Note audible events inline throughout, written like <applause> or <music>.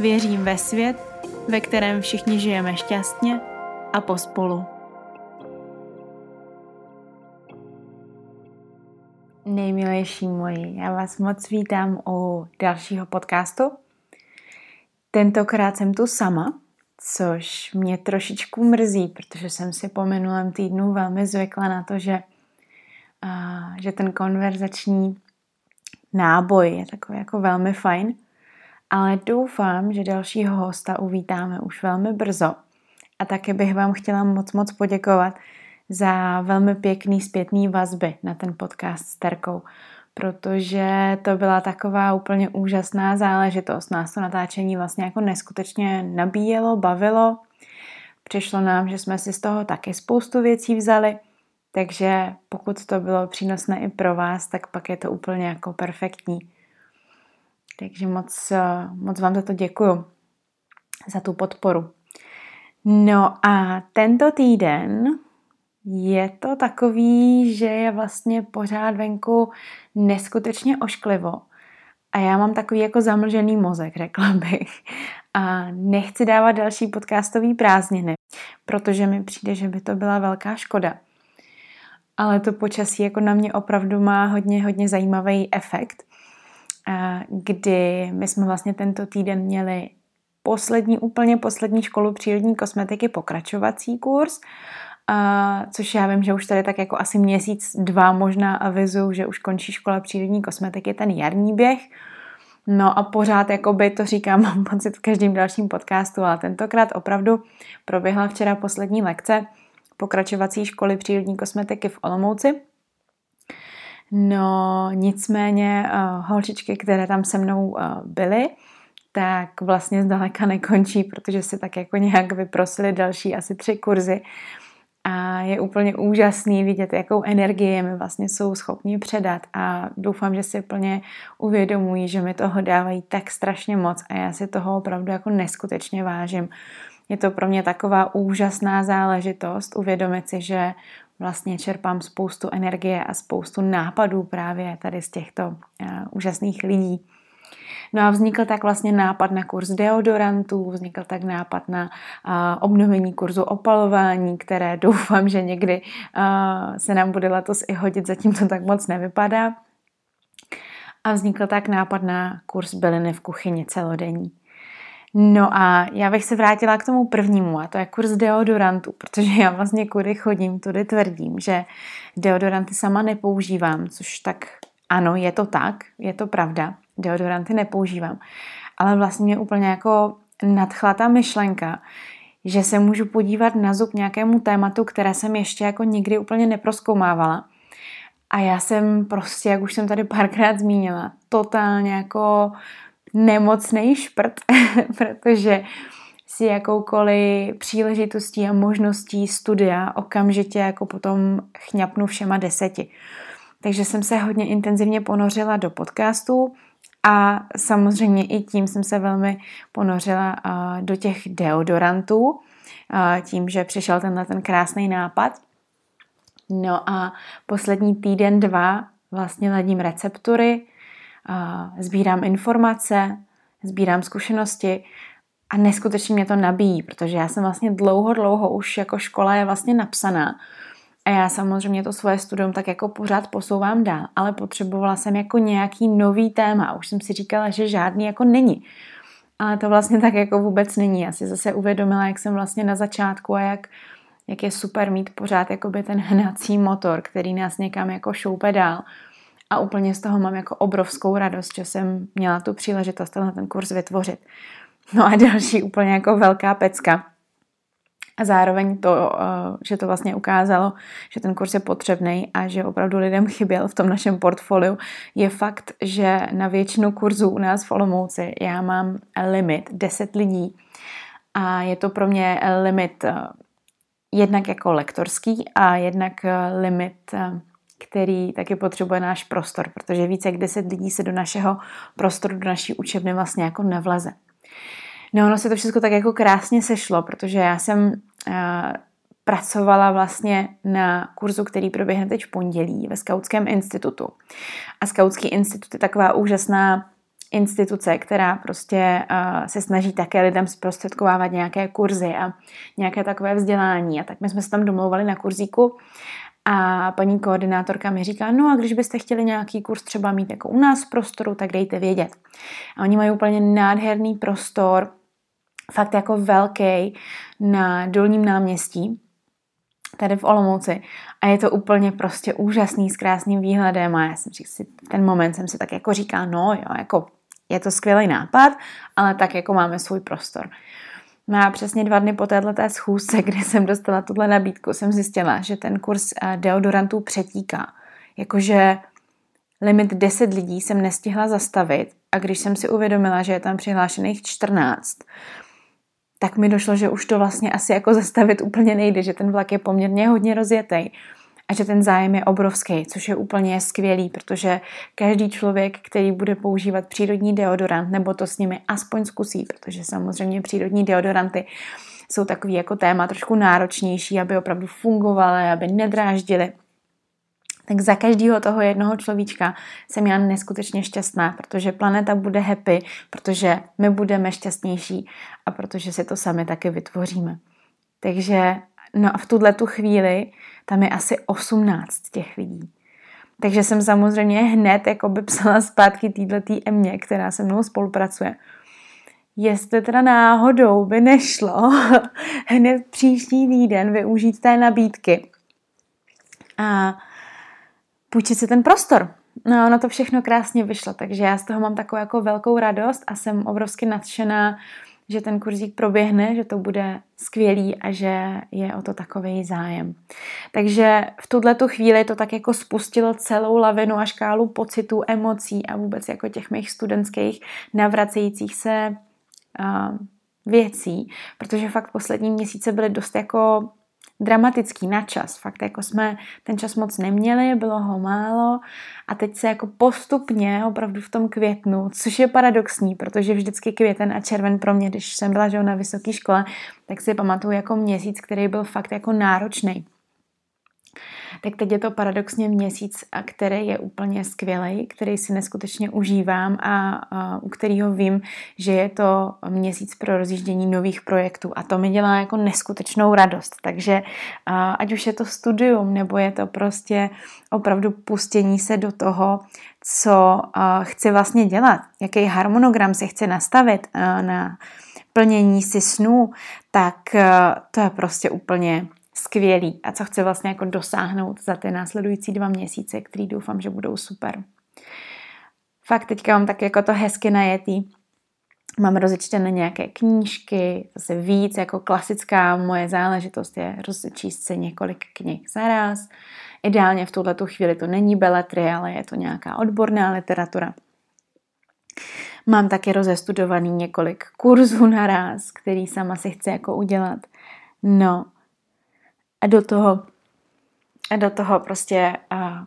Věřím ve svět, ve kterém všichni žijeme šťastně a pospolu. Nejmilejší moji, já vás moc vítám u dalšího podcastu. Tentokrát jsem tu sama, což mě trošičku mrzí, protože jsem si po minulém týdnu velmi zvykla na to, že, a, že ten konverzační náboj je takový jako velmi fajn. Ale doufám, že dalšího hosta uvítáme už velmi brzo. A také bych vám chtěla moc moc poděkovat za velmi pěkný zpětný vazby na ten podcast s Terkou, protože to byla taková úplně úžasná záležitost. Nás to natáčení vlastně jako neskutečně nabíjelo, bavilo. Přišlo nám, že jsme si z toho taky spoustu věcí vzali, takže pokud to bylo přínosné i pro vás, tak pak je to úplně jako perfektní. Takže moc, moc vám za to děkuju, za tu podporu. No a tento týden je to takový, že je vlastně pořád venku neskutečně ošklivo. A já mám takový jako zamlžený mozek, řekla bych. A nechci dávat další podcastový prázdniny, protože mi přijde, že by to byla velká škoda. Ale to počasí jako na mě opravdu má hodně, hodně zajímavý efekt, kdy my jsme vlastně tento týden měli poslední, úplně poslední školu přírodní kosmetiky, pokračovací kurz, což já vím, že už tady tak jako asi měsíc, dva možná avizu, že už končí škola přírodní kosmetiky, ten jarní běh. No a pořád jakoby to říkám, <laughs> mám pocit v každém dalším podcastu, ale tentokrát opravdu proběhla včera poslední lekce pokračovací školy přírodní kosmetiky v Olomouci. No nicméně uh, holčičky, které tam se mnou uh, byly, tak vlastně zdaleka nekončí, protože si tak jako nějak vyprosili další asi tři kurzy a je úplně úžasný vidět, jakou energii mi vlastně jsou schopni předat a doufám, že si plně uvědomují, že mi toho dávají tak strašně moc a já si toho opravdu jako neskutečně vážím. Je to pro mě taková úžasná záležitost uvědomit si, že vlastně čerpám spoustu energie a spoustu nápadů právě tady z těchto uh, úžasných lidí. No a vznikl tak vlastně nápad na kurz deodorantů, vznikl tak nápad na uh, obnovení kurzu opalování, které <laughs> doufám, že někdy uh, se nám bude letos i hodit, zatím to tak moc nevypadá. A vznikl tak nápad na kurz byliny v kuchyni celodenní. No a já bych se vrátila k tomu prvnímu a to je kurz deodorantů, protože já vlastně kudy chodím, tudy tvrdím, že deodoranty sama nepoužívám, což tak ano, je to tak, je to pravda, deodoranty nepoužívám, ale vlastně mě úplně jako nadchla ta myšlenka, že se můžu podívat na zub nějakému tématu, které jsem ještě jako nikdy úplně neproskoumávala. A já jsem prostě, jak už jsem tady párkrát zmínila, totálně jako nemocný šprt, <laughs> protože si jakoukoliv příležitostí a možností studia okamžitě jako potom chňapnu všema deseti. Takže jsem se hodně intenzivně ponořila do podcastů a samozřejmě i tím jsem se velmi ponořila do těch deodorantů, tím, že přišel tenhle ten krásný nápad. No a poslední týden, dva vlastně ladím receptury, sbírám informace, sbírám zkušenosti a neskutečně mě to nabíjí, protože já jsem vlastně dlouho, dlouho už jako škola je vlastně napsaná a já samozřejmě to svoje studium tak jako pořád posouvám dál, ale potřebovala jsem jako nějaký nový téma. Už jsem si říkala, že žádný jako není. Ale to vlastně tak jako vůbec není. Já si zase uvědomila, jak jsem vlastně na začátku a jak, jak je super mít pořád jakoby ten hnací motor, který nás někam jako šoupe dál. A úplně z toho mám jako obrovskou radost, že jsem měla tu příležitost na ten kurz vytvořit. No a další úplně jako velká pecka A zároveň to, eh, že to vlastně ukázalo, že ten kurz je potřebný a že opravdu lidem chyběl v tom našem portfoliu, je fakt, že na většinu kurzů u nás v Olomouci já mám limit 10 lidí a je to pro mě limit eh, jednak jako lektorský a jednak eh, limit, který taky potřebuje náš prostor, protože více jak 10 lidí se do našeho prostoru, do naší učebny vlastně jako nevleze. No ono se to všechno tak jako krásně sešlo, protože já jsem uh, pracovala vlastně na kurzu, který proběhne teď v pondělí ve Skautském institutu. A Skautský institut je taková úžasná instituce, která prostě uh, se snaží také lidem zprostředkovávat nějaké kurzy a nějaké takové vzdělání. A tak my jsme se tam domlouvali na kurzíku a paní koordinátorka mi říká, no a když byste chtěli nějaký kurz třeba mít jako u nás v prostoru, tak dejte vědět. A oni mají úplně nádherný prostor, fakt jako velký na dolním náměstí, tady v Olomouci. A je to úplně prostě úžasný, s krásným výhledem a já jsem si, ten moment jsem si tak jako říká, no jo, jako je to skvělý nápad, ale tak jako máme svůj prostor. No a přesně dva dny po této schůzce, kdy jsem dostala tuhle nabídku, jsem zjistila, že ten kurz eh, deodorantů přetíká. Jakože limit 10 lidí jsem nestihla zastavit a když jsem si uvědomila, že je tam přihlášených 14, tak mi došlo, že už to vlastně asi jako zastavit úplně nejde, že ten vlak je poměrně hodně rozjetý a že ten zájem je obrovský, což je úplně skvělý, protože každý člověk, který bude používat přírodní deodorant, nebo to s nimi aspoň zkusí, protože samozřejmě přírodní deodoranty jsou takový jako téma trošku náročnější, aby opravdu fungovaly, aby nedráždily, tak za každého toho jednoho človíčka jsem já neskutečně šťastná, protože planeta bude happy, protože my budeme šťastnější a protože si to sami taky vytvoříme. Takže no a v tuhle tu chvíli tam je asi 18 těch lidí. Takže jsem samozřejmě hned jako by psala zpátky týhletý Emě, která se mnou spolupracuje. Jestli teda náhodou by nešlo <laughs> hned příští týden využít té nabídky a půjčit si ten prostor. No, ono to všechno krásně vyšlo, takže já z toho mám takovou jako velkou radost a jsem obrovsky nadšená, že ten kurzík proběhne, že to bude skvělý a že je o to takový zájem. Takže v tuhle tu chvíli to tak jako spustilo celou lavinu a škálu pocitů, emocí a vůbec jako těch mých studentských navracejících se uh, věcí, protože fakt poslední měsíce byly dost jako dramatický na čas. Fakt jako jsme ten čas moc neměli, bylo ho málo a teď se jako postupně opravdu v tom květnu, což je paradoxní, protože vždycky květen a červen pro mě, když jsem byla že na vysoké škole, tak si pamatuju jako měsíc, který byl fakt jako náročný tak teď je to paradoxně měsíc, který je úplně skvělý, který si neskutečně užívám a, a u kterého vím, že je to měsíc pro rozjíždění nových projektů a to mi dělá jako neskutečnou radost. Takže a, ať už je to studium, nebo je to prostě opravdu pustění se do toho, co a, chci vlastně dělat, jaký harmonogram si chci nastavit a, na plnění si snů, tak a, to je prostě úplně skvělý a co chci vlastně jako dosáhnout za ty následující dva měsíce, který doufám, že budou super. Fakt teďka mám tak jako to hezky najetý. Mám rozečtené nějaké knížky, zase víc, jako klasická moje záležitost je rozčíst si několik knih zaraz. Ideálně v tuhle chvíli to není beletry, ale je to nějaká odborná literatura. Mám taky rozestudovaný několik kurzů naraz, který sama si chci jako udělat. No, a do toho, a do toho prostě a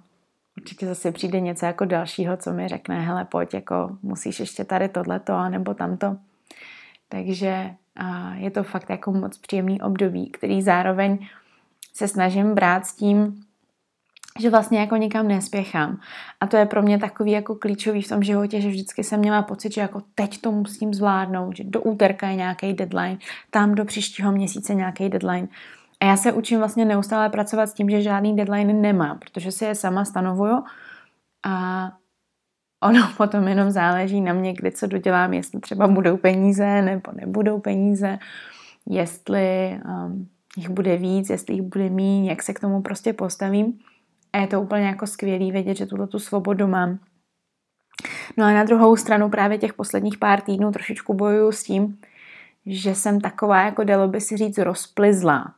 určitě zase přijde něco jako dalšího, co mi řekne, hele, pojď, jako musíš ještě tady tohleto, nebo tamto. Takže a je to fakt jako moc příjemný období, který zároveň se snažím brát s tím, že vlastně jako nikam nespěchám. A to je pro mě takový jako klíčový v tom životě, že vždycky jsem měla pocit, že jako teď to musím zvládnout, že do úterka je nějaký deadline, tam do příštího měsíce nějaký deadline. A já se učím vlastně neustále pracovat s tím, že žádný deadline nemám, protože si je sama stanovuju a ono <laughs> potom jenom záleží na mě, kdy co dodělám, jestli třeba budou peníze nebo nebudou peníze, jestli um, jich bude víc, jestli jich bude míň, jak se k tomu prostě postavím. A je to úplně jako skvělý vědět, že tuto tu svobodu mám. No a na druhou stranu právě těch posledních pár týdnů trošičku bojuju s tím, že jsem taková, jako dalo by si říct, rozplizlá.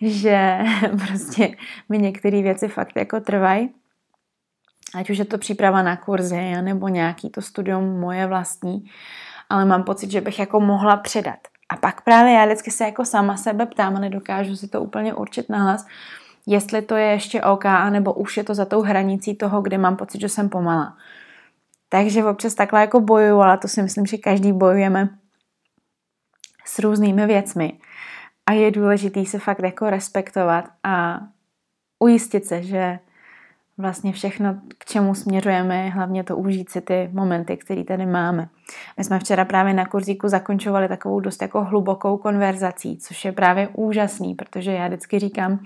Že <laughs> prostě mi některé věci fakt jako trvají. Ať už je to příprava na kurzy, nebo nějaký to studium moje vlastní, ale mám pocit, že bych jako mohla předat. A pak právě já vždycky se jako sama sebe ptám a nedokážu si to úplně určit nahlas, jestli to je ještě OK, nebo už je to za tou hranicí toho, kde mám pocit, že jsem pomala. Takže občas takhle jako bojuju, ale to si myslím, že každý bojujeme s různými věcmi. A je důležité se fakt jako respektovat a ujistit se, že vlastně všechno, k čemu směřujeme, hlavně to užít si ty momenty, které tady máme. My jsme včera právě na kurzíku zakončovali takovou dost jako hlubokou konverzací, což je právě úžasný, protože já vždycky říkám,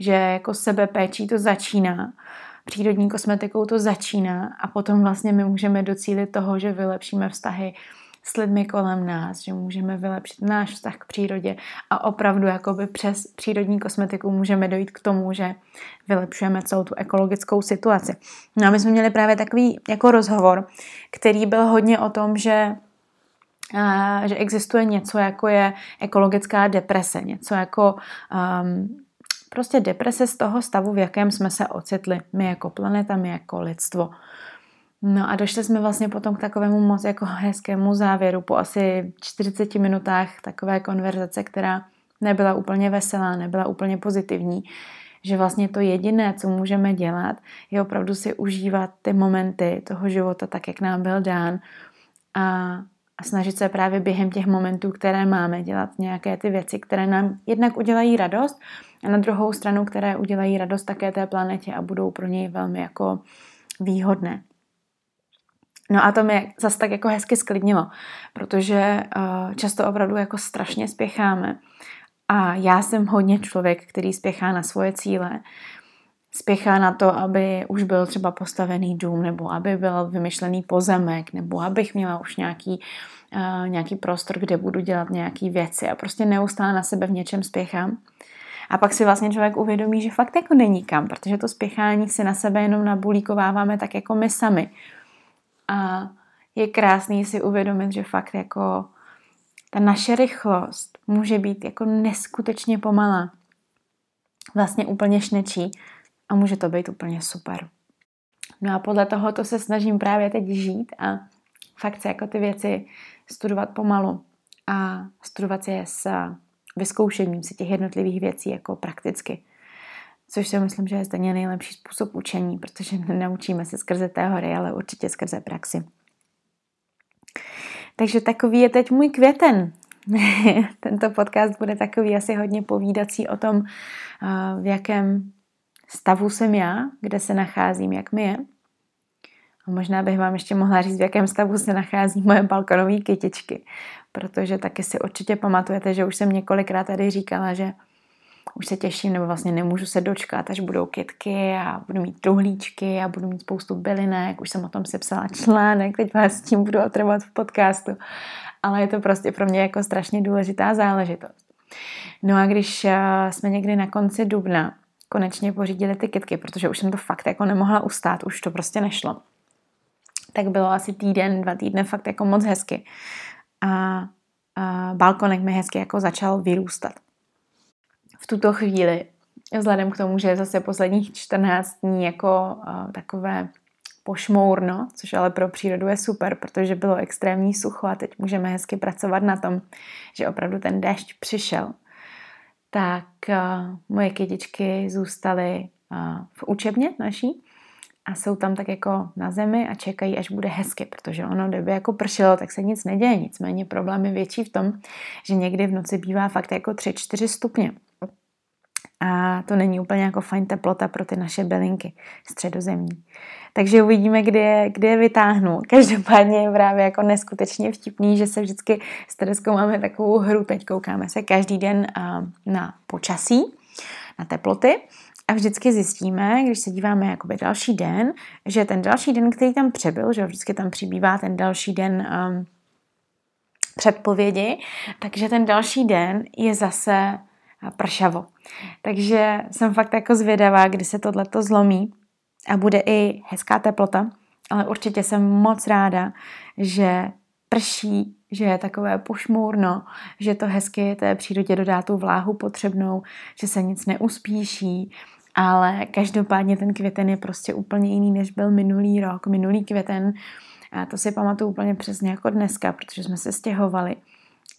že jako sebepéčí to začíná, přírodní kosmetikou to začíná a potom vlastně my můžeme docílit toho, že vylepšíme vztahy s lidmi kolem nás, že můžeme vylepšit náš vztah k přírodě a opravdu jakoby přes přírodní kosmetiku můžeme dojít k tomu, že vylepšujeme celou tu ekologickou situaci. No a my jsme měli právě takový jako rozhovor, který byl hodně o tom, že že existuje něco, jako je ekologická deprese, něco jako um, prostě deprese z toho stavu, v jakém jsme se ocitli, my jako planeta, my jako lidstvo. No a došli jsme vlastně potom k takovému moc jako hezkému závěru po asi 40 minutách takové konverzace, která nebyla úplně veselá, nebyla úplně pozitivní, že vlastně to jediné, co můžeme dělat, je opravdu si užívat ty momenty toho života tak, jak nám byl dán a, a snažit se právě během těch momentů, které máme, dělat nějaké ty věci, které nám jednak udělají radost a na druhou stranu, které udělají radost také té planetě a budou pro něj velmi jako výhodné. No a to mě zase tak jako hezky sklidnilo, protože uh, často opravdu jako strašně spěcháme. A já jsem hodně člověk, který spěchá na svoje cíle. Spěchá na to, aby už byl třeba postavený dům, nebo aby byl vymyšlený pozemek, nebo abych měla už nějaký, uh, nějaký prostor, kde budu dělat nějaké věci. A prostě neustále na sebe v něčem spěchám. A pak si vlastně člověk uvědomí, že fakt jako není kam, protože to spěchání si na sebe jenom nabulíkováváme tak jako my sami. A je krásný si uvědomit, že fakt jako ta naše rychlost může být jako neskutečně pomalá. Vlastně úplně šnečí a může to být úplně super. No a podle toho to se snažím právě teď žít a fakt se jako ty věci studovat pomalu a studovat je s vyzkoušením si těch jednotlivých věcí jako prakticky. Což si myslím, že je stejně nejlepší způsob učení, protože <laughs> naučíme se skrze teorie, ale určitě skrze praxi. Takže takový je teď můj květen. <laughs> Tento podcast bude takový asi hodně povídací o tom, v jakém stavu jsem já, kde se nacházím, jak mi je. A možná bych vám ještě mohla říct, v jakém stavu se nachází moje balkonové kytičky, protože taky si určitě pamatujete, že už jsem několikrát tady říkala, že už se těším, nebo vlastně nemůžu se dočkat, až budou kytky a budu mít truhlíčky a budu mít spoustu bylinek. Už jsem o tom sepsala článek, teď vás s tím budu otrvat v podcastu. Ale je to prostě pro mě jako strašně důležitá záležitost. No a když eh, jsme někdy na konci dubna konečně pořídili ty kytky, protože už jsem to fakt jako nemohla ustát, už to prostě nešlo. Tak bylo asi týden, dva týdny fakt jako moc hezky. A, a balkonek mi hezky jako začal vyrůstat v tuto chvíli, vzhledem k tomu, že je zase posledních 14 dní jako uh, takové pošmourno, což ale pro přírodu je super, protože bylo extrémní sucho a teď můžeme hezky pracovat na tom, že opravdu ten déšť přišel. Tak uh, moje kytičky zůstaly uh, v učebně naší a jsou tam tak jako na zemi a čekají, až bude hezky, protože ono, kdyby jako pršelo, tak se nic neděje. Nicméně problém je větší v tom, že někdy v noci bývá fakt jako 3-4 stupně a to není úplně jako fajn teplota pro ty naše bylinky středozemní. Takže uvidíme, kde je, kde je vytáhnu. Každopádně je právě jako neskutečně vtipný, že se vždycky s Tereskou máme takovou hru, teď koukáme se každý den na počasí, na teploty a vždycky zjistíme, když se díváme jakoby další den, že ten další den, který tam přebyl, že vždycky tam přibývá ten další den um, předpovědi, takže ten další den je zase pršavo. Takže jsem fakt jako zvědavá, kdy se tohleto zlomí a bude i hezká teplota, ale určitě jsem moc ráda, že prší, že je takové pošmourno, že to hezky té přírodě dodá tu vláhu potřebnou, že se nic neuspíší, ale každopádně ten květen je prostě úplně jiný, než byl minulý rok. Minulý květen, a to si pamatuju úplně přesně jako dneska, protože jsme se stěhovali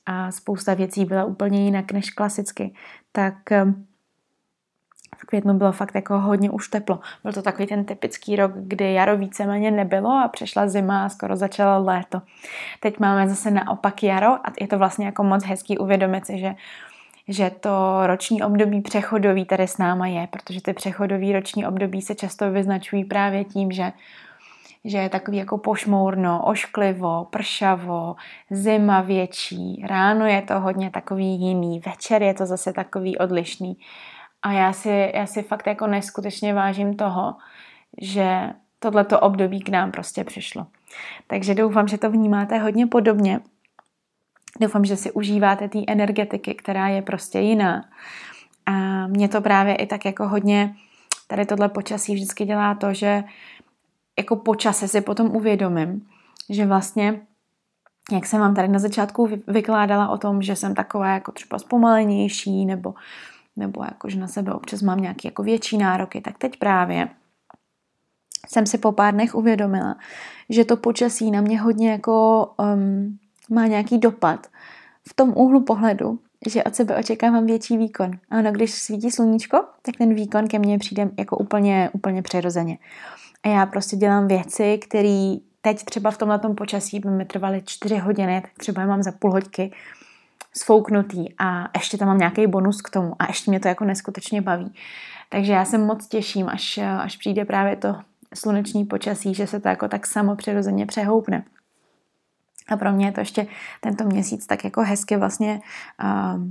a spousta věcí byla úplně jinak než klasicky, tak ehm, v květnu bylo fakt jako hodně už teplo. Byl to takový ten typický rok, kdy jaro víceméně nebylo a přešla zima a skoro začalo léto. Teď máme zase naopak jaro a je to vlastně jako moc hezký uvědomit si, že že to roční období přechodový tady s náma je, protože ty přechodový roční období se často vyznačují právě tím, že že je takový jako pošmourno, ošklivo, pršavo, zima větší, ráno je to hodně takový jiný, večer je to zase takový odlišný. A já si, já si fakt jako neskutečně vážím toho, že tohleto období k nám prostě přišlo. Takže doufám, že to vnímáte hodně podobně. Doufám, že si užíváte té energetiky, která je prostě jiná. A mě to právě i tak jako hodně, tady tohle počasí vždycky dělá to, že jako počase si potom uvědomím, že vlastně jak jsem vám tady na začátku vykládala o tom, že jsem taková jako třeba zpomalenější nebo, nebo jako, že na sebe občas mám nějaké jako větší nároky, tak teď právě jsem si po pár dnech uvědomila, že to počasí na mě hodně jako um, má nějaký dopad v tom úhlu pohledu, že od sebe očekávám větší výkon. Ano, když svítí sluníčko, tak ten výkon ke mně přijde jako úplně, úplně přirozeně. A já prostě dělám věci, které teď třeba v tomhle počasí by mi trvaly čtyři hodiny, tak třeba je mám za půl hoďky sfouknutý a ještě tam mám nějaký bonus k tomu a ještě mě to jako neskutečně baví. Takže já se moc těším, až, až přijde právě to sluneční počasí, že se to jako tak samo přirozeně přehoupne. A pro mě je to ještě tento měsíc tak jako hezky vlastně uh,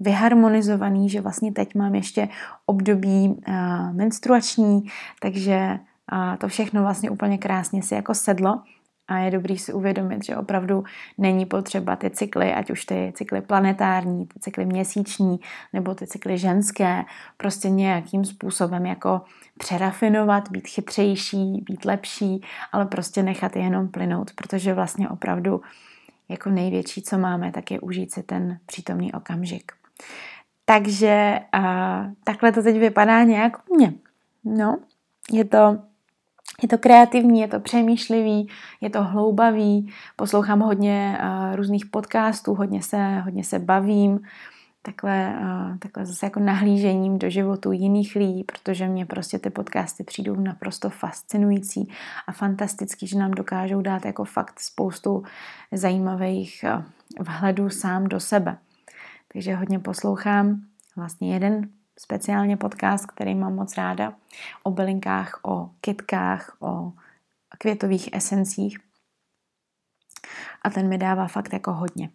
vyharmonizovaný, že vlastně teď mám ještě období uh, menstruační, takže uh, to všechno vlastně úplně krásně si jako sedlo a je dobrý si uvědomit, že opravdu není potřeba ty cykly, ať už ty cykly planetární, ty cykly měsíční nebo ty cykly ženské, prostě nějakým způsobem jako přerafinovat, být chytřejší, být lepší, ale prostě nechat je jenom plynout, protože vlastně opravdu jako největší, co máme, tak je užít si ten přítomný okamžik. Takže a, takhle to teď vypadá nějak u mě. No, je to je to kreativní, je to přemýšlivý, je to hloubavý, poslouchám hodně uh, různých podcastů, hodně se, hodně se bavím, takhle, uh, takhle zase jako nahlížením do životu jiných lidí, protože mě prostě ty podcasty přijdou naprosto fascinující a fantastický, že nám dokážou dát jako fakt spoustu zajímavých uh, vhledů sám do sebe. Takže hodně poslouchám. Vlastně jeden speciálně podcast, který mám moc ráda, o bylinkách, o kytkách, o květových esencích. A ten mi dává fakt jako hodně.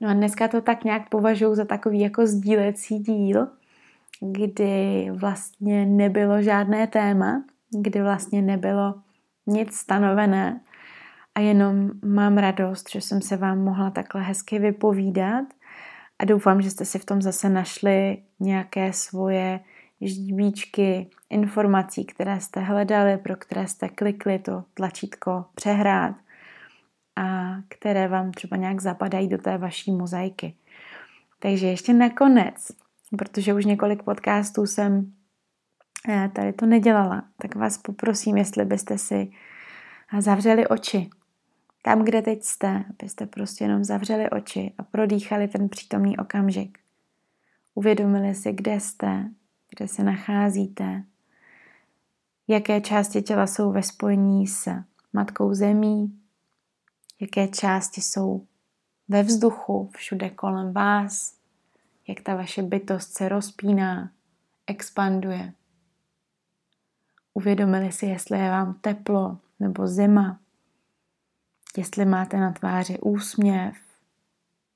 No a dneska to tak nějak považuji za takový jako sdílecí díl, kdy vlastně nebylo žádné téma, kdy vlastně nebylo nic stanovené a jenom mám radost, že jsem se vám mohla takhle hezky vypovídat a doufám, že jste si v tom zase našli nějaké svoje ždíbíčky informací, které jste hledali, pro které jste klikli to tlačítko přehrát a které vám třeba nějak zapadají do té vaší mozaiky. Takže ještě nakonec, protože už několik podcastů jsem eh, tady to nedělala, tak vás poprosím, jestli byste si zavřeli oči tam, kde teď jste, abyste prostě jenom zavřeli oči a prodýchali ten přítomný okamžik. Uvědomili si, kde jste, kde se nacházíte, jaké části těla jsou ve spojení s matkou zemí, jaké části jsou ve vzduchu, všude kolem vás, jak ta vaše bytost se rozpíná, expanduje. Uvědomili si, jestli je vám teplo nebo zima, jestli máte na tváři úsměv,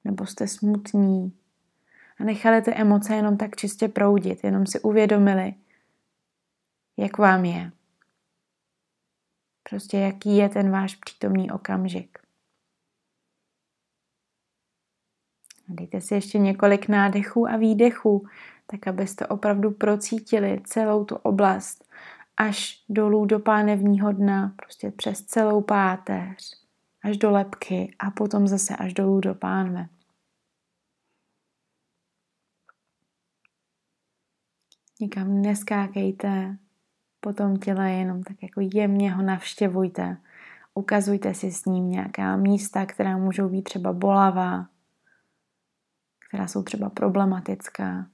nebo jste smutní. A nechali ty emoce jenom tak čistě proudit, jenom si uvědomili, jak vám je. Prostě jaký je ten váš přítomný okamžik. Dejte si ještě několik nádechů a výdechů, tak abyste opravdu procítili celou tu oblast až dolů do pánevního dna, prostě přes celou páteř až do lepky a potom zase až dolů do pánve. Nikam neskákejte po tom těle, jenom tak jako jemně ho navštěvujte. Ukazujte si s ním nějaká místa, která můžou být třeba bolavá, která jsou třeba problematická.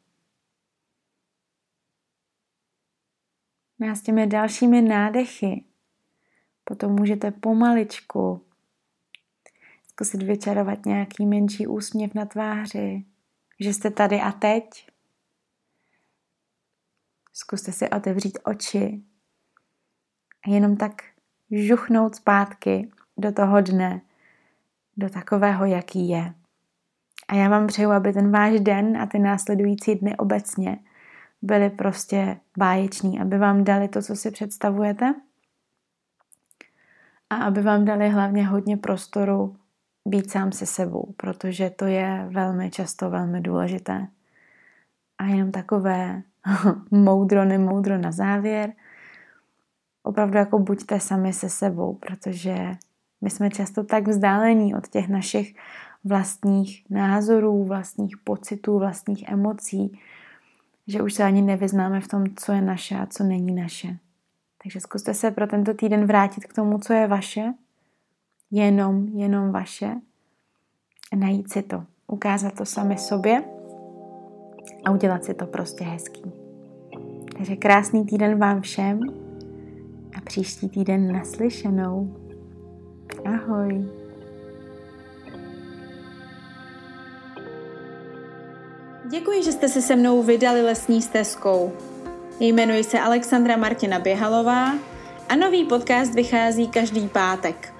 No a s těmi dalšími nádechy potom můžete pomaličku zkusit vyčarovat nějaký menší úsměv na tváři, že jste tady a teď. Zkuste si otevřít oči a jenom tak žuchnout zpátky do toho dne, do takového, jaký je. A já vám přeju, aby ten váš den a ty následující dny obecně byly prostě báječní, aby vám dali to, co si představujete a aby vám dali hlavně hodně prostoru být sám se sebou, protože to je velmi často velmi důležité. A jenom takové <laughs> moudro, nemoudro na závěr. Opravdu jako buďte sami se sebou, protože my jsme často tak vzdálení od těch našich vlastních názorů, vlastních pocitů, vlastních emocí, že už se ani nevyznáme v tom, co je naše a co není naše. Takže zkuste se pro tento týden vrátit k tomu, co je vaše, jenom, jenom vaše a najít si to, ukázat to sami sobě a udělat si to prostě hezký. Takže krásný týden vám všem a příští týden naslyšenou. Ahoj. Děkuji, že jste se se mnou vydali lesní stezkou. Jmenuji se Alexandra Martina Běhalová a nový podcast vychází každý pátek.